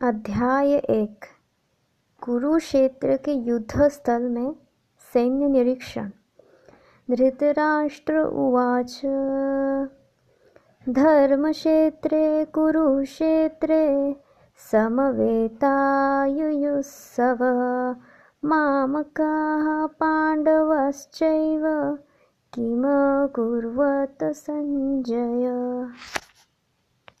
अध्याय एक। कुरुक्षेत्र के युद्ध स्थल में सैन्य निरीक्षण धृतराष्ट्र उवाच धर्मक्षेत्रे कुरुक्षेत्रे समवेतायुयुत्सव मामकाः पाण्डवश्चैव किम कुर्वत सञ्जय